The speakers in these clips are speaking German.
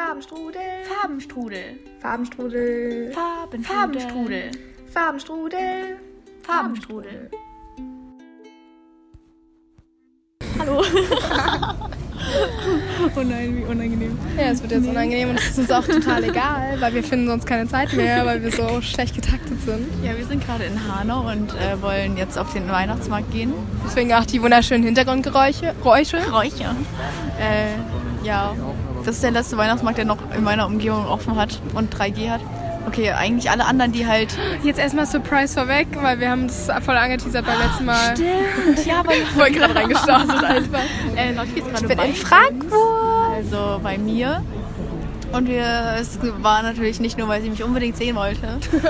Farbenstrudel. Farbenstrudel. Farbenstrudel. Farben, Farbenstrudel. Farbenstrudel. Farbenstrudel. Hallo. Oh nein, wie unangenehm. Ja, es wird jetzt unangenehm und es ist uns auch total egal, weil wir finden sonst keine Zeit mehr, weil wir so schlecht getaktet sind. Ja, wir sind gerade in Hanau und äh, wollen jetzt auf den Weihnachtsmarkt gehen. Deswegen auch die wunderschönen Hintergrundgeräusche. Geräusche. Räucher. Äh, ja, das ist der letzte Weihnachtsmarkt, der noch in meiner Umgebung offen hat und 3G hat. Okay, eigentlich alle anderen, die halt. Jetzt erstmal Surprise vorweg, weil wir haben das voll angeteasert beim letzten Mal. Stimmt, ja, weil Voll gerade reingestartet einfach. äh, ist gerade Ich bin in Frankfurt. Also bei mir. Und wir, es war natürlich nicht nur, weil sie mich unbedingt sehen wollte,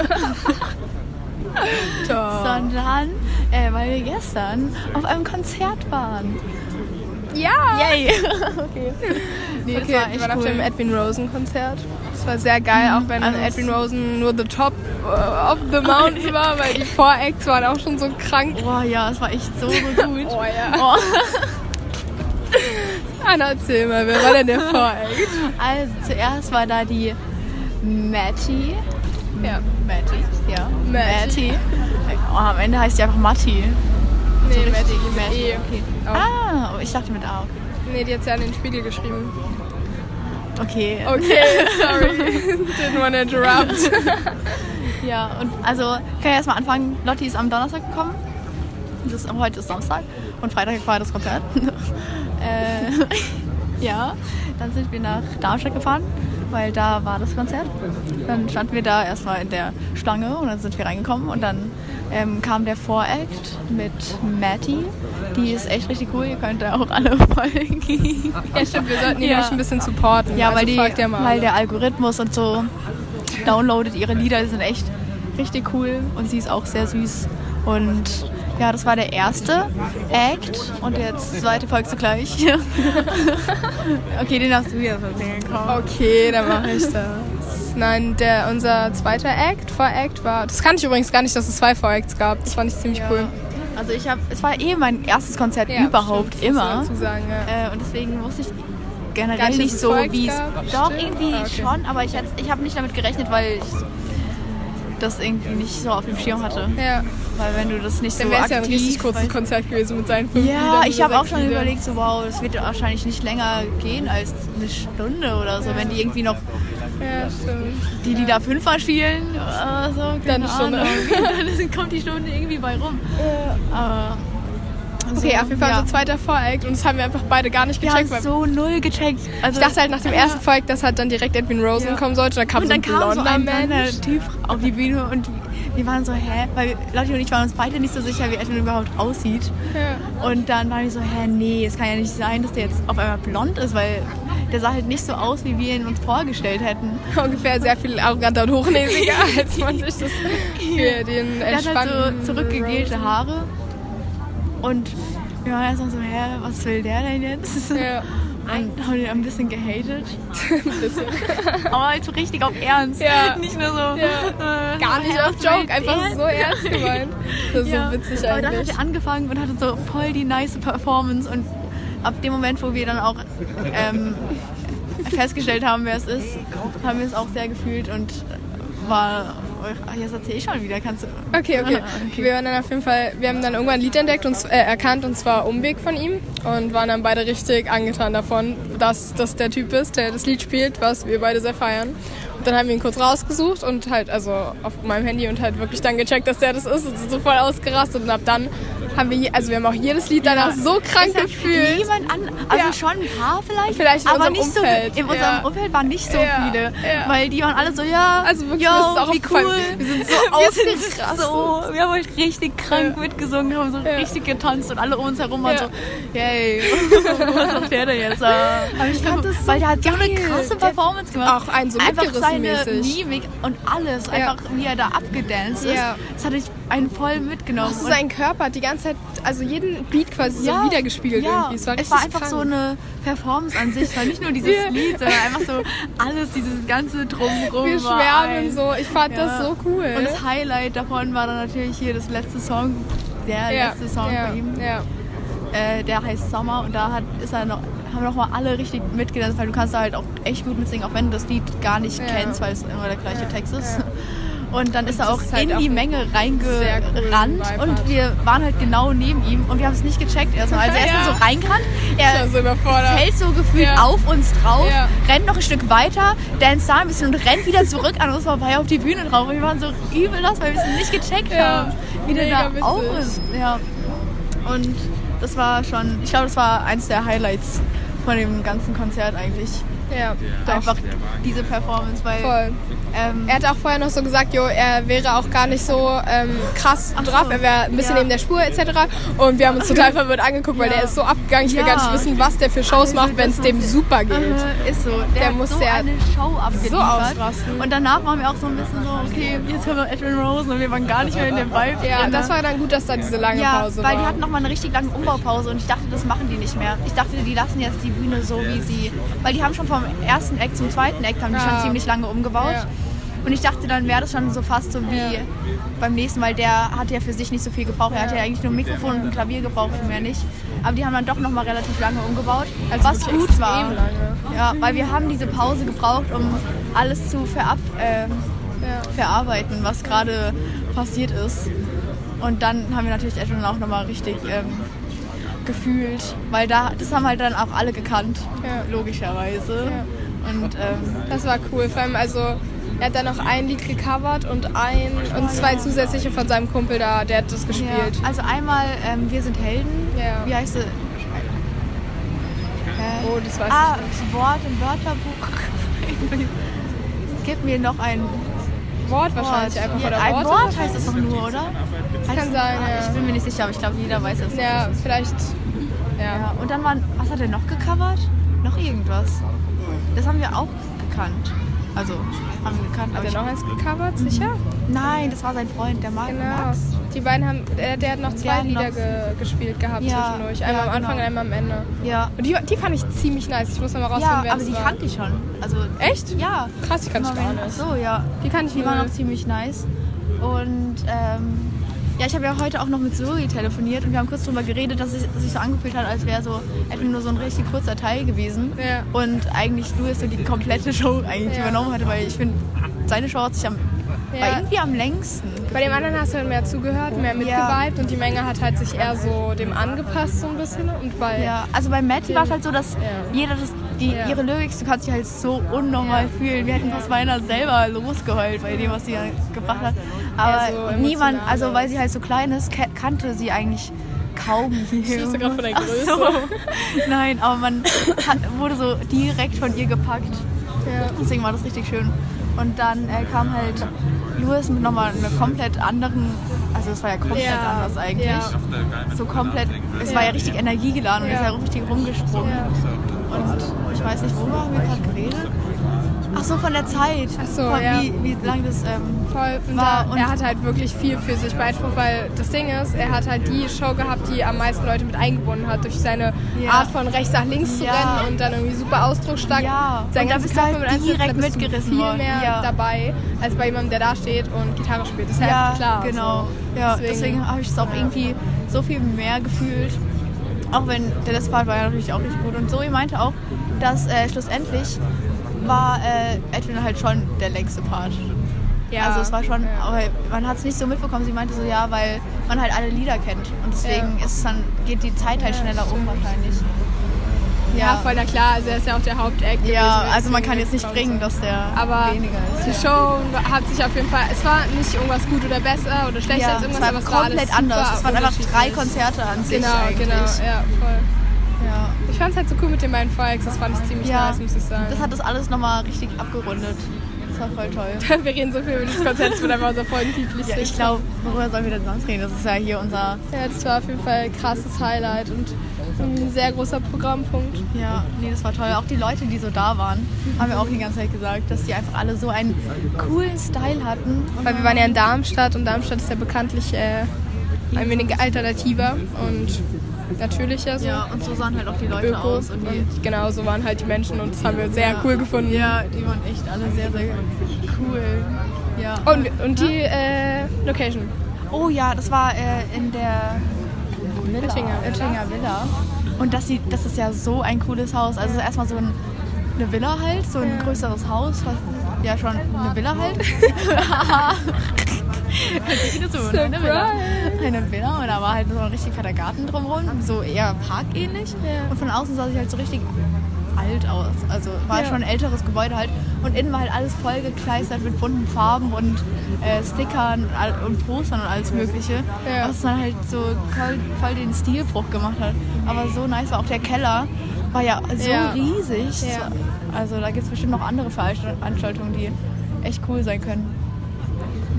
sondern äh, weil wir gestern auf einem Konzert waren. Ja! Yay! okay. Nee, Okay, war wir echt waren auf cool. dem Edwin Rosen Konzert. Das war sehr geil, auch wenn Also es- Edwin Rosen nur the top uh, of the mountain war, weil die Voracts waren auch schon so krank. Boah, ja, es war echt so, so gut. Oh ja. Oh. Anna, erzähl mal, wer war denn der Voract? Also zuerst war da die Matty. Ja. Matty, ja. Matty. Matty. Oh, am Ende heißt sie einfach Matti. Nee, Matty, mit Matty, E. okay. Auch. Ah, ich dachte mit A. Nee, die hat ja an den Spiegel geschrieben. Okay. Okay, sorry. Didn't want to interrupt. Ja, und also kann ich erstmal anfangen. Lotti ist am Donnerstag gekommen. Das ist, heute ist Samstag und Freitag war das Konzert. äh, ja, dann sind wir nach Darmstadt gefahren, weil da war das Konzert. Dann standen wir da erstmal in der Schlange und dann sind wir reingekommen und dann ähm, kam der Voract mit Matty. Die ist echt richtig cool, ihr könnt da auch alle folgen. ja, stimmt, wir sollten die Ja. ein bisschen supporten. Ja, also weil, die, folgt ja mal weil der Algorithmus und so downloadet ihre Lieder, die sind echt richtig cool und sie ist auch sehr süß. Und ja, das war der erste Act und der zweite folgt zugleich. okay, den hast du jetzt erzählen können. Okay, dann mache ich das. Nein, der, unser zweiter Act, Voract war. Das kannte ich übrigens gar nicht, dass es zwei Voracts gab. Das fand ich ziemlich cool. Also ich habe, es war eh mein erstes Konzert überhaupt stimmt, immer. sagen, ja. Äh, und deswegen wusste ich generell nicht, nicht so, wie es. Doch, irgendwie Ah, okay. schon, aber ich, ich habe nicht damit gerechnet, weil ich das irgendwie nicht so auf dem Schirm hatte. Ja, Weil wenn du das nicht dann so wäre es ja ein aktiv richtig kurzes Konzert gewesen mit seinen fünf Ja, Liedern ich habe auch schon Liedern. überlegt, so wow, das wird wahrscheinlich nicht länger gehen als eine Stunde oder so, wenn die irgendwie noch Ja, stimmt. die, die da fünfmal spielen oder so. Dann keine eine Stunde. Dann kommt die Stunde irgendwie bei rum. Aber Okay, auf jeden Fall ja. unser zweiter Voract und das haben wir einfach beide gar nicht Wir gecheckt. haben weil so null gecheckt. Also, ich dachte halt nach dem ersten Voract, dass halt dann direkt Edwin Rosen Ja. kommen sollte. Und dann kam und so dann ein kam so ein blonder. Typ auf die Bühne und wir waren so, hä? Weil Lotti und ich waren uns beide nicht so sicher, wie Edwin überhaupt aussieht. Ja. Und dann waren wir so, hä, nee, es kann ja nicht sein, dass der jetzt auf einmal blond ist, weil der sah halt nicht so aus, wie wir ihn uns vorgestellt hätten. Ungefähr sehr viel arroganter und hochnäsiger, als man sich das für den Der hat halt entspannten so zurückgegelte Haare. Und wir waren erstmal so, hä, was will der denn jetzt? Ja, Und haben ihn ein bisschen gehatet. ein bisschen. Aber halt so richtig auf Ernst. Ja. Nicht nur so. Ja. äh, Gar nicht auf Joke, einfach der? so ernst gemeint. Das ist Ja. so witzig Aber dann hat eigentlich. er angefangen und hatte so voll die nice Performance. Und ab dem Moment, wo wir dann auch ähm, festgestellt haben, wer es ist, haben wir es auch sehr gefühlt und war. Ach, jetzt erzähl ich schon wieder. Kannst du. Okay, okay. Okay. Wir waren dann auf jeden Fall, wir haben dann irgendwann ein Lied entdeckt und äh, erkannt und zwar Umweg von ihm und waren dann beide richtig angetan davon, dass das der Typ ist, der das Lied spielt, was wir beide sehr feiern. Und dann haben wir ihn kurz rausgesucht und halt, also auf meinem Handy und halt wirklich dann gecheckt, dass der das ist und sind so voll ausgerastet und ab dann haben wir, je- also wir haben auch jedes Lied danach so krank Es gefühlt. Niemand an, also Ja. schon ein paar vielleicht, Vielleicht in aber unserem nicht Umfeld, so. In unserem ja. Umfeld waren nicht so Ja, viele, ja. weil die waren alle so, ja, Also wirklich, yo, das ist auch wie cool. Wir sind so wir sind so, wir haben halt richtig krank Ja. mitgesungen, haben so Ja. richtig getanzt und alle um uns herum waren Ja. so, yay, was macht der denn jetzt? Aber ich fand das so weil der hat so eine krasse Performance gemacht. auch einen so einfach seine. Mimik und alles, einfach wie er da abgedanced ist. Ja. Das hat ich einen voll mitgenommen. Also Und- sein Körper hat die ganze Zeit, also jeden Beat quasi so wiedergespiegelt ja. irgendwie. Es war, richtig einfach krank. so eine Performance an sich. Es war nicht nur dieses Ja. Lied, sondern einfach so alles, dieses ganze Drumherum. Wir war schwärmen so. Ich fand Ja. das so cool. Und das Highlight davon war dann natürlich hier das letzte Song, der ja. letzte Song ja. von ihm. Ja. Äh, der heißt Sommer und da hat, ist er noch, haben nochmal alle richtig mitgedacht, weil du kannst da halt auch echt gut mitsingen, auch wenn du das Lied gar nicht Ja. kennst, weil es immer der gleiche Ja, Text ist. Und dann ist er auch ist halt in auch die ein Menge reingerannt Vibe und hat. wir waren halt genau neben ihm und wir haben es nicht gecheckt erstmal. Also er ist Ja. dann so reingerannt, er so fällt so gefühlt Ja. auf uns drauf, Ja. rennt noch ein Stück weiter, dance da ein bisschen und rennt wieder zurück an uns vorbei auf die Bühne drauf. Und wir waren so übel los, weil wir es nicht gecheckt Ja. haben, wie der da auf ist. Ja. Und das war schon, ich glaube, das war eins der Highlights von dem ganzen Konzert eigentlich. Ja. Einfach diese Performance, weil Voll. Ähm, Er hat auch vorher noch so gesagt, jo, er wäre auch gar nicht so ähm, krass Ach so. drauf, er wäre ein bisschen Ja. neben der Spur etc. Und wir haben uns total verwirrt angeguckt, weil Ja. der ist so abgegangen. Ich will Ja. gar nicht wissen, was der für Shows Also, macht, wenn es dem super geht. Aha, ist so. Der, Der muss so ja eine Show abgeliefert. ausrasten. Und danach waren wir auch so ein bisschen so, okay, jetzt haben wir Edwin Rose und wir waren gar nicht mehr in dem Vibe Ja, drin. das war dann gut, dass da diese lange ja, Pause weil war. die hatten nochmal eine richtig lange Umbaupause und ich dachte, das machen die nicht mehr. Ich dachte, die lassen jetzt die Bühne so, wie sie... Weil die haben schon vom ersten Act zum zweiten Act haben die schon ziemlich lange umgebaut. Ja. Und ich dachte, dann wäre das schon so fast so wie Ja. beim nächsten, weil der hat ja für sich nicht so viel gebraucht. Er hat Ja. ja eigentlich nur ein Mikrofon und ein Klavier gebraucht mehr nicht. Aber die haben dann doch nochmal relativ lange umgebaut, Also was gut war. lange. Ja, weil wir haben diese Pause gebraucht, um alles zu verab, Ja. verarbeiten, was gerade passiert ist. Und dann haben wir natürlich Edwin auch nochmal richtig ähm, gefühlt, weil da, das haben halt dann auch alle gekannt, Ja. logischerweise. Und ähm, Das war cool. Vor allem, also er hat dann noch ein Lied gecovert und ein und zwei zusätzliche von seinem Kumpel da, der hat das gespielt. ja, also einmal ähm, Wir sind Helden. Ja. Wie heißt sie? Äh, Oh, das weiß ah, ich nicht. Wort im Wörterbuch. Gib mir noch ein Wort wahrscheinlich Wort. einfach Ja, oder ein Wort wahrscheinlich. heißt es doch nur, oder? Heißt kann sein, ah, ja. Ich bin mir nicht sicher, aber ich glaube, jeder weiß es. Ja, vielleicht. Ja. Ja, und dann waren, was hat er noch gecovert? Noch irgendwas. Das haben wir auch gekannt. Also, haben wir gekannt. Hat er noch eins gecovert? Sicher? nein, das war sein Freund, der Marc. Genau. Max. Die beiden haben, der, der hat noch zwei Lieder ge, gespielt gehabt Ja, zwischendurch. Einmal ja, am Anfang genau. und einmal am Ende. Ja. Und die, die fand ich ziemlich nice. Ich muss noch mal rausfinden, Ja, wer aber die war. kannte ich schon. Also, Echt? ja. Krass, die kannte ich gar nicht. Ach so, ja. Die kannte ich Die waren auch ziemlich nice. Und ähm, ja, ich habe ja heute auch noch mit Zoe telefoniert und wir haben kurz darüber geredet, dass es sich so angefühlt hat, als wäre so Edwin nur so ein richtig kurzer Teil gewesen. Ja. Und eigentlich Louis so die komplette Show eigentlich Ja. übernommen hatte, weil ich finde, seine Show hat sich am, Ja. war irgendwie am längsten. Bei dem anderen hast du halt mehr zugehört, mehr mitgeweibt und die Menge hat halt sich eher so dem angepasst so ein bisschen. Und bei Ja, also bei Matty war es halt so, dass jeder das, die, Ja. ihre Lyrics, du kannst dich halt so unnormal Ja. fühlen. Wir hätten fast beinahe selber losgeheult bei dem, was sie gebracht hat. Aber so niemand, also weil sie halt so klein ist, kannte sie eigentlich kaum. Stehst du gerade von der Ach Größe? so. Nein, aber man hat, wurde so direkt von ihr gepackt. Ja. Deswegen war das richtig schön. Und dann äh, kam halt Louis mit nochmal einer komplett anderen, also es war ja komplett Ja. anders eigentlich. Ja. So komplett, es war ja richtig energiegeladen und ist ja richtig rumgesprungen. Ja. Und ich weiß nicht, worüber haben wir gerade geredet? Ach so, von der Zeit. Ach so, von ja. wie, wie lang das ähm, Voll. Und war. da, Und er hat halt wirklich viel für sich beansprucht, weil das Ding ist, er hat halt die Show gehabt, die am meisten Leute mit eingebunden hat, durch seine Ja. Art von rechts nach links zu Ja. rennen und dann irgendwie super ausdrucksstark. Ja. Sein Und da ganzes bist du halt Körper mit direkt da bist mitgerissen viel worden. mehr Ja. dabei, als bei jemandem, der da steht und Gitarre spielt. Das ist ja, ja, klar. genau. So. Ja, deswegen, habe ich es auch irgendwie so viel mehr gefühlt. Auch wenn der letzte Part war ja natürlich auch richtig gut. Und Zoe meinte auch, dass äh, schlussendlich war äh, Edwin halt schon der längste Part. Ja. Also es war schon, Ja. aber man hat es nicht so mitbekommen. Sie meinte so, ja, weil man halt alle Lieder kennt. Und deswegen Ja. ist dann, geht die Zeit halt schneller um wahrscheinlich. Ja, voll na klar. Also er ist ja auch der Hauptact. Ja, gewesen, also man kann jetzt nicht bringen, dass der Aber weniger ist. die Show hat sich auf jeden Fall, es war nicht irgendwas gut oder besser oder schlechter ja, als es irgendwas, war aber es war alles komplett anders. Es waren einfach drei. Konzerte an sich Genau, eigentlich. genau, ja, voll. Fand es halt so cool mit den beiden Folks, das fand ich ziemlich Ja, nice, muss ich sagen. das hat das alles nochmal richtig abgerundet. Das war voll toll. Wir reden so viel über dieses Konzert, es wird einfach unser Folgentitel. Ja, ich glaube, worüber sollen wir denn sonst reden? Das ist ja hier unser. Ja, das war auf jeden Fall ein krasses Highlight und ein sehr großer Programmpunkt. Ja, nee, das war toll. Auch die Leute, die so da waren, haben wir auch die ganze Zeit gesagt, dass die einfach alle so einen coolen Style hatten. Weil wir waren ja in Darmstadt und Darmstadt ist ja bekanntlich äh, ein wenig alternativer und natürlicher so. Ja, und so sahen halt auch die Leute Öko. aus. Und die, Und genau so waren halt die Menschen und das haben wir sehr cool gefunden. ja, die waren echt alle sehr, sehr cool. Ja. Und, und die äh, Location. Oh ja, das war äh, in der Villa. Oettinger Villa. Oettinger Villa. Und das, sieht, das ist ja so ein cooles Haus. Also ja. erstmal so ein, eine Villa halt, so ein ja. größeres Haus. Was, ja, schon eine Villa halt. so, ne? eine, Villa. eine Villa und da war halt so ein richtig fetter Garten drumherum, so eher parkähnlich. Ja. Und von außen sah sich halt so richtig alt aus. Also war ja. schon ein älteres Gebäude halt. Und innen war halt alles voll gekleistert mit bunten Farben und äh, Stickern und Postern und alles Mögliche. Ja. Was dann halt so voll, voll, den Stilbruch gemacht hat. Aber so nice war auch der Keller. War ja so ja. riesig. Also da gibt es bestimmt noch andere Veranstaltungen, die echt cool sein können.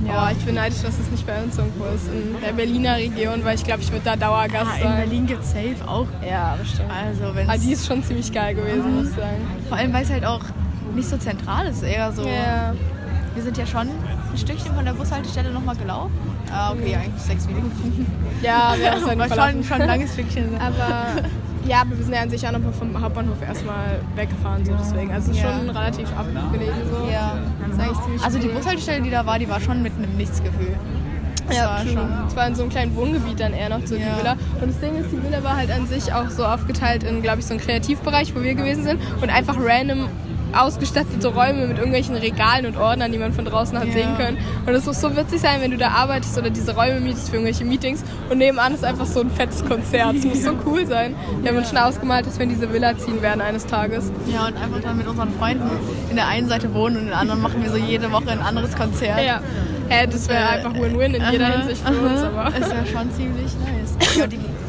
Ja, ich bin neidisch, dass es nicht bei uns irgendwo ist, in der Berliner Region, weil ich glaube, ich würde da Dauergast ja, sein. In Berlin gibt es safe auch. Ja, bestimmt. Also, wenn's Aber die ist schon ziemlich geil gewesen, mhm. muss ich sagen. Vor allem, weil es halt auch nicht so zentral ist, eher so. Ja. Wir sind ja schon ein Stückchen von der Bushaltestelle nochmal gelaufen. Ah, okay, mhm. eigentlich sechs Minuten. Ja, wir haben es halt schon, schon ein langes Stückchen. Aber ja, aber wir sind ja an sich auch noch vom Hauptbahnhof erstmal weggefahren, so deswegen. Also es ist ja. schon relativ abgelegen so. Ja. also die Bushaltestelle, die da war, die war schon mit einem Nichtsgefühl. Das ja, war schon. Es war in so einem kleinen Wohngebiet dann eher noch so ja. die Villa. Und das Ding ist, die Villa war halt an sich auch so aufgeteilt in, glaube ich, so einen Kreativbereich, wo wir gewesen sind und einfach random ausgestattete Räume mit irgendwelchen Regalen und Ordnern, die man von draußen hat ja. sehen können. Und es muss so witzig sein, wenn du da arbeitest oder diese Räume mietest für irgendwelche Meetings und nebenan ist einfach so ein fettes Konzert. Es muss so cool sein. Wir haben uns schon ausgemalt, dass wir in diese Villa ziehen werden eines Tages. Ja, und einfach dann mit unseren Freunden in der einen Seite wohnen und in der anderen machen wir so jede Woche ein anderes Konzert. Ja. Hä, das wäre äh, einfach Win-Win in jeder Hinsicht für uns. Aber. Ist ja schon ziemlich nice.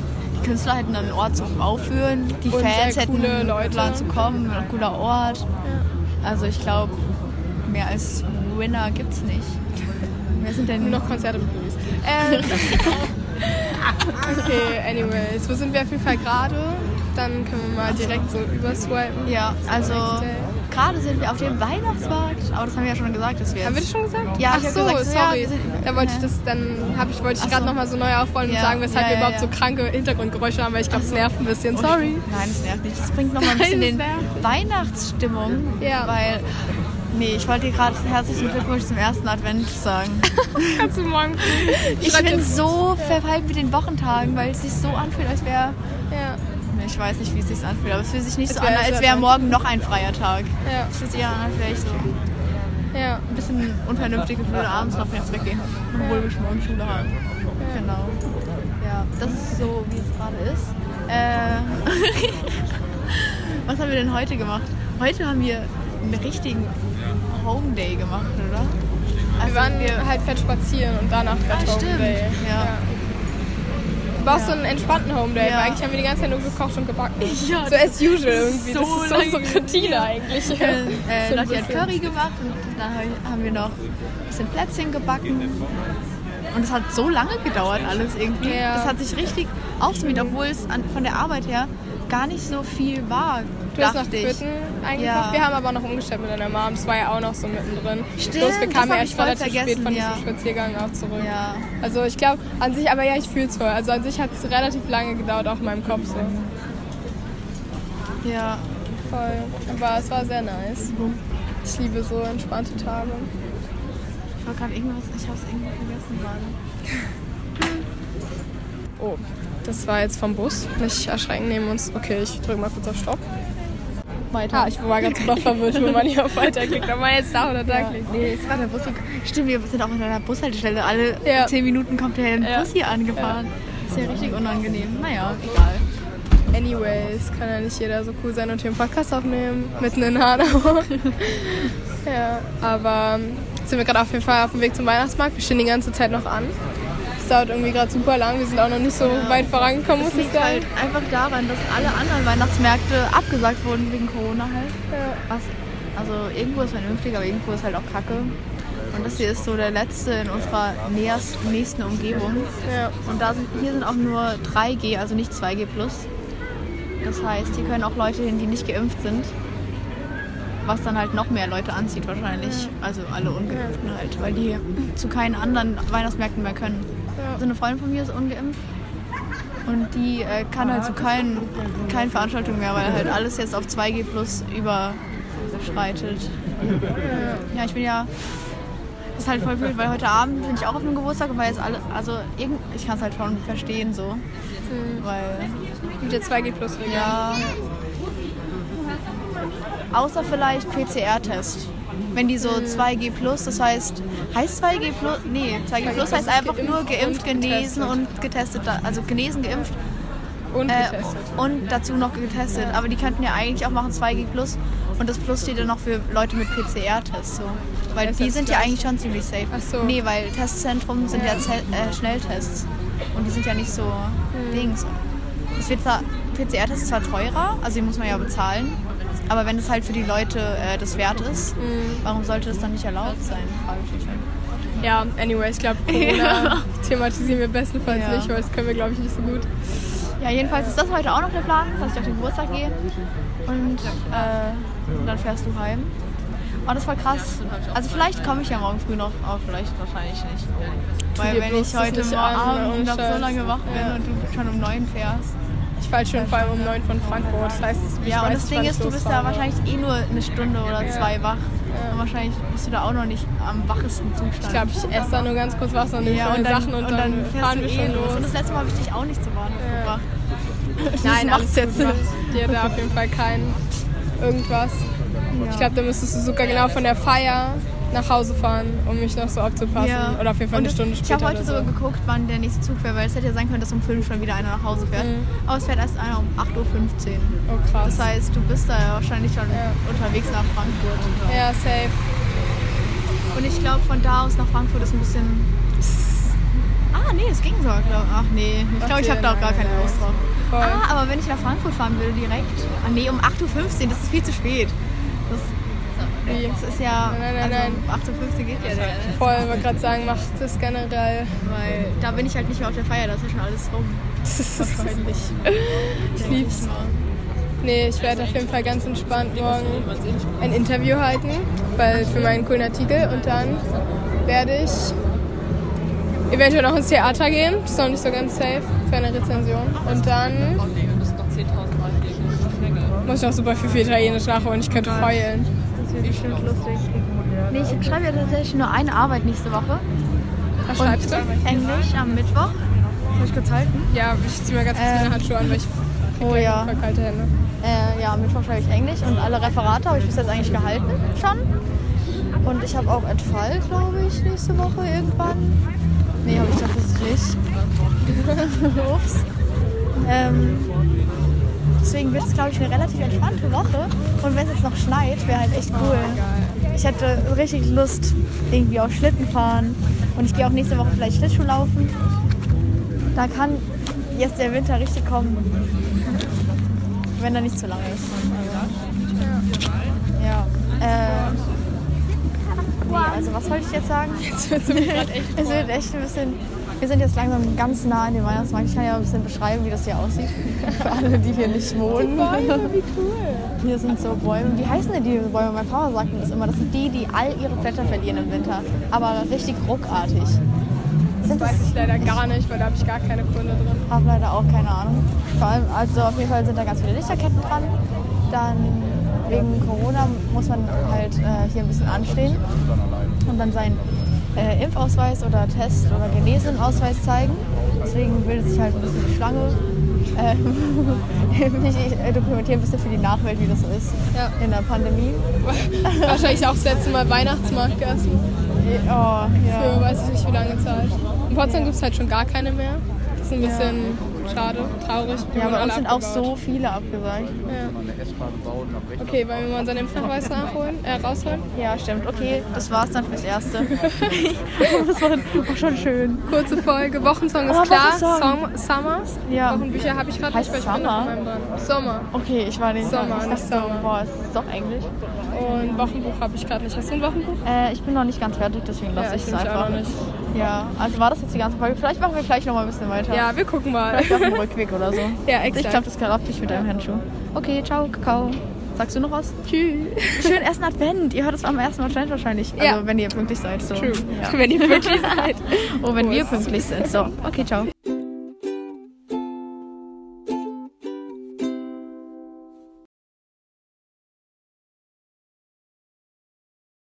Künstler hätten dann einen Ort zum Aufführen, die und Fans hätten Leute. Plan zu kommen, ein cooler Ort. Ja. Also ich glaube, mehr als Winner gibt es nicht. Wer sind denn noch Konzerte mit Louis? Ähm. okay, anyways, wo sind wir auf jeden Fall gerade? Dann können wir mal direkt so überswipen. Ja, also gerade sind wir auf dem Weihnachtsmarkt, aber das haben wir ja schon gesagt, dass wir Haben wir das schon gesagt? Ja, Ach so, gesagt, sorry. Ja, da wollte ich das, dann ich, wollte ich gerade so. nochmal so neu aufrollen ja. und sagen, weshalb ja, wir überhaupt so kranke Hintergrundgeräusche haben, weil ich glaube, es so. nervt ein bisschen. Sorry. Nein, es nervt nicht. Das bringt nochmal ein bisschen in Weihnachtsstimmung, ja. weil Nee, ich wollte dir gerade herzlichen Glückwunsch zum ersten Advent sagen. Kannst du morgen Ich bin so ja. verpeilt mit den Wochentagen, weil es sich so anfühlt, als wäre ja. Ich weiß nicht, wie es sich anfühlt, aber es fühlt sich nicht es so an, als wäre morgen noch ein freier Tag. Ja. Es fühlt sich an, als wäre ich so ja. ein bisschen unvernünftig und würde abends noch jetzt weggehen, obwohl ja. wir schon morgen Schule haben. Ja. Genau. Ja, das ist so, wie es gerade ist. Äh, Was haben wir denn heute gemacht? Heute haben wir einen richtigen Home Day gemacht, oder? Also wir waren wir halt fett spazieren und danach fett ah, Home. Day. Ja. Du brauchst ja. so einen entspannten Home Day, ja. weil eigentlich haben wir die ganze Zeit nur gekocht und gebacken. Ja, so as usual irgendwie. So das ist so unsere Routine eigentlich. Äh, äh, Lotti hat Curry gemacht und dann haben wir noch ein bisschen Plätzchen gebacken. Und es hat so lange gedauert alles irgendwie. Ja. Das hat sich richtig aufsummiert, obwohl es an, von der Arbeit her gar nicht so viel war. Du hast nach Quitten eingekocht. Ja. Wir haben aber noch umgestellt mit deiner Mom. Es war ja auch noch so mittendrin. Stimmt, Bloß wir kamen erst relativ spät von ja. diesem Spaziergang auch zurück. Ja. Also ich glaube, an sich, aber ja, ich fühle es voll. Also an sich hat es relativ lange gedauert, auch in meinem Kopf so. Ja. Voll. Aber es war sehr nice. Ich liebe so entspannte Tage. Ich war gerade irgendwas, ich habe es irgendwo vergessen gerade. oh, das war jetzt vom Bus. Nicht erschrecken neben uns. Okay, ich drücke mal kurz auf Stopp. Weiter. Ah, ich war ganz super verwirrt, wo man hier auf Weiter klickt. Ob man jetzt da oder da ja. klickt. Nee, es war der Bus. Stimmt, wir sind auch in einer Bushaltestelle. Alle ja. zehn Minuten kommt der ja. Bus hier angefahren. Ist ja richtig unangenehm. Naja, egal. Anyways, kann ja nicht jeder so cool sein und hier einen Podcast aufnehmen. Mitten in Hanau. ja, aber sind wir gerade auf jeden Fall auf dem Weg zum Weihnachtsmarkt. Wir stehen die ganze Zeit noch an. Es dauert irgendwie gerade super lang. Wir sind auch noch nicht so ja. weit vorangekommen, muss ich sagen. halt einfach daran, dass alle anderen Weihnachtsmärkte abgesagt wurden wegen Corona halt. Ja. Was, also irgendwo ist vernünftig, aber irgendwo ist halt auch Kacke. Und das hier ist so der letzte in unserer nächsten Umgebung. Ja. Und da sind, hier sind auch nur 3G, also nicht 2G+. Das heißt, hier können auch Leute hin, die nicht geimpft sind was dann halt noch mehr Leute anzieht wahrscheinlich. Also alle Ungeimpften halt, weil die zu keinen anderen Weihnachtsmärkten mehr können. Ja. Also eine Freundin von mir ist ungeimpft und die äh, kann halt zu keinen, keinen Veranstaltungen mehr, weil halt alles jetzt auf 2G plus überschreitet. Ja, ich bin ja Das ist halt voll blöd, weil heute Abend bin ich auch auf einem Geburtstag und weil jetzt alle, also irgend, ich kann es halt schon verstehen so. Weil, Mit der 2G Plus Regel. ja. Außer vielleicht PCR-Test. Wenn die so 2G plus, das heißt, heißt 2G plus? Nee, 2G plus heißt einfach nur geimpft, genesen und getestet. Also genesen, geimpft Und äh, getestet. und dazu noch getestet. Aber die könnten ja eigentlich auch machen 2G plus und das Plus steht ja noch für Leute mit PCR-Tests. So. Weil Das die sind ja eigentlich schon ziemlich safe. Ach so. Nee, weil Testzentrum sind ja, Ze äh, Schnelltests und die sind ja nicht so Hm. Dings. Es wird zwar, PCR-Test ist zwar teurer, also die muss man ja bezahlen, aber wenn es halt für die Leute äh, das wert ist, Hm. warum sollte das dann nicht erlaubt sein? Frage ich mich halt. Ja, anyway, ich glaube, Corona thematisieren wir bestenfalls Ja. nicht, weil das können wir, glaube ich, nicht so gut. Ja, jedenfalls ist das heute auch noch der Plan, dass ich auf den Geburtstag gehe. Und äh, dann fährst du heim. Und das war krass. Also vielleicht komme ich ja morgen früh noch, aber vielleicht wahrscheinlich nicht. Weil wenn ich heute Abend noch so lange wach bin Ja. und du schon um neun fährst. Falle schon vor allem um 9 von Frankfurt. Das heißt, Ja, und das Ding ist, du bist da wahrscheinlich eh nur eine Stunde oder Ja. zwei wach. Und wahrscheinlich bist du da auch noch nicht am wachesten Zustand. Ich glaube, ich esse da nur ganz kurz Wasser und nehme ja, meine und dann, Sachen und, und dann, fährst fahren wir eh schon los. Und das letzte Mal habe ich dich auch nicht zur Bahnhof Ja. gebracht. Nein, macht's jetzt nicht. Dir da auf jeden Fall kein irgendwas. Ich glaube, da müsstest du sogar genau von der Feier nach Hause fahren, um mich noch so abzupassen. Oder auf jeden Fall Und eine Stunde Ich später. habe heute sogar so. geguckt, wann der nächste Zug wäre, weil es hätte ja sein können, dass um 5 schon wieder einer nach Hause fährt. Mhm. Aber es fährt erst einer um 8.15 Uhr. Oh krass. Das heißt, du bist da ja wahrscheinlich schon Ja. unterwegs nach Frankfurt. ja, safe. Und ich glaube, von da aus nach Frankfurt ist ein bisschen. Ah, nee, es ging sogar, glaube Ach nee, ich glaube, ich habe da auch gar keine Lust drauf. Voll. Ah, aber wenn ich nach Frankfurt fahren würde direkt. Ah, nee, um 8.15 Uhr, das ist viel zu spät. Das, Wie? das ist ja. Nein, nein, also nein. um 8.15 Uhr geht ja der. Voll, ich wollte gerade sagen, macht das generell. Weil da bin ich halt nicht mehr auf der Feier, da ist ja schon alles rum. Wahrscheinlich. Ich lieb's. Nee, ich werde auf jeden Fall ganz entspannt morgen ein Interview halten, weil für meinen coolen Artikel und dann werde ich eventuell noch ins Theater gehen, das ist noch nicht so ganz safe für eine Rezension und dann muss ich noch super viel für Italienisch nachholen, ich könnte heulen. Das wird bestimmt lustig. Nee, ich schreibe ja tatsächlich nur eine Arbeit nächste Woche. Was schreibst du? Englisch am Mittwoch. Soll ich kurz halten? Ja, ich ziehe mir ganz kurz Ähm. meine Handschuhe an, weil ich Oh ja. voll kalte Hände. Äh, ja, am Mittwoch schreibe ich Englisch und alle Referate habe ich bis jetzt eigentlich gehalten schon. Und ich habe auch Entfall, glaube ich, nächste Woche irgendwann. Nee, habe ich tatsächlich nicht. Ups. Ähm, deswegen wird es, glaube ich, eine relativ entspannte Woche. Und wenn es jetzt noch schneit, wäre halt echt cool. Ich hätte richtig Lust irgendwie auf Schlitten fahren. Und ich gehe auch nächste Woche vielleicht Schlittschuh laufen. Da kann jetzt der Winter richtig kommen. Wenn er nicht zu lang ist. Also, ja. Äh, nee, also was wollte ich jetzt sagen? Jetzt wird es echt Es wird echt ein bisschen. Wir sind jetzt langsam ganz nah an dem Weihnachtsmarkt. Ich kann ja ein bisschen beschreiben, wie das hier aussieht. Für alle, die hier nicht wohnen. wie cool. Hier sind so Bäume. Wie heißen denn die Bäume? Mein Papa sagt mir das immer. Das sind die, die all ihre Blätter verlieren im Winter. Aber richtig ruckartig. Das weiß ich leider gar nicht, weil da habe ich gar keine Kunde drin. habe leider auch keine Ahnung. Vor allem, also auf jeden Fall sind da ganz viele Lichterketten dran. Dann wegen Corona muss man halt äh, hier ein bisschen anstehen und dann seinen äh, Impfausweis oder Test oder Genesenausweis zeigen. Deswegen bildet sich halt ein bisschen die Schlange. Äh, ich äh, dokumentiere ein bisschen für die Nachwelt, wie das so ist Ja. in der Pandemie. Wahrscheinlich auch das letzte Mal Weihnachtsmarkt gegessen. Oh, ja. Für weiß ich nicht wie lange Zeit. In Potsdam gibt es halt schon gar keine mehr. Das ist ein bisschen schade, traurig. Ja, bei uns sind auch abgebaut. so viele abgesagt. Okay, wollen wir mal unseren Impfnachweis nachholen, äh, rausholen? Ja, stimmt. Okay, das war's dann fürs Erste. das war auch schon schön. Kurze Folge. Wochensong ist Oh, klar. Wochensong. Song, Summers. Ja. Wochenbücher habe ich gerade nicht, weil ich bin noch Summer? in meinem dran. Sommer. Okay, ich war nicht Sommer, ich nicht dachte so, Sommer. Boah, es ist doch Englisch. Und Wochenbuch habe ich gerade nicht. Hast du ein Wochenbuch? Äh, ich bin noch nicht ganz fertig, deswegen lasse Ja, ich es einfach. auch noch nicht. Ja, also war das jetzt die ganze Folge. Vielleicht machen wir gleich noch mal ein bisschen weiter. Ja, wir gucken mal. Vielleicht auf dem Rückweg oder so. Ja, Ich exakt. glaube, das klappt nicht mit deinem Handschuh. Okay, ciao, Kakao. Sagst du noch was? Tschüss. Schönen ersten Advent. Ihr hört es am ersten Advent wahrscheinlich. Also, Ja. wenn ihr pünktlich seid. So. True. Ja. Wenn ihr wirklich seid. Oh, wenn wir Prost. pünktlich sind. So, okay, ciao.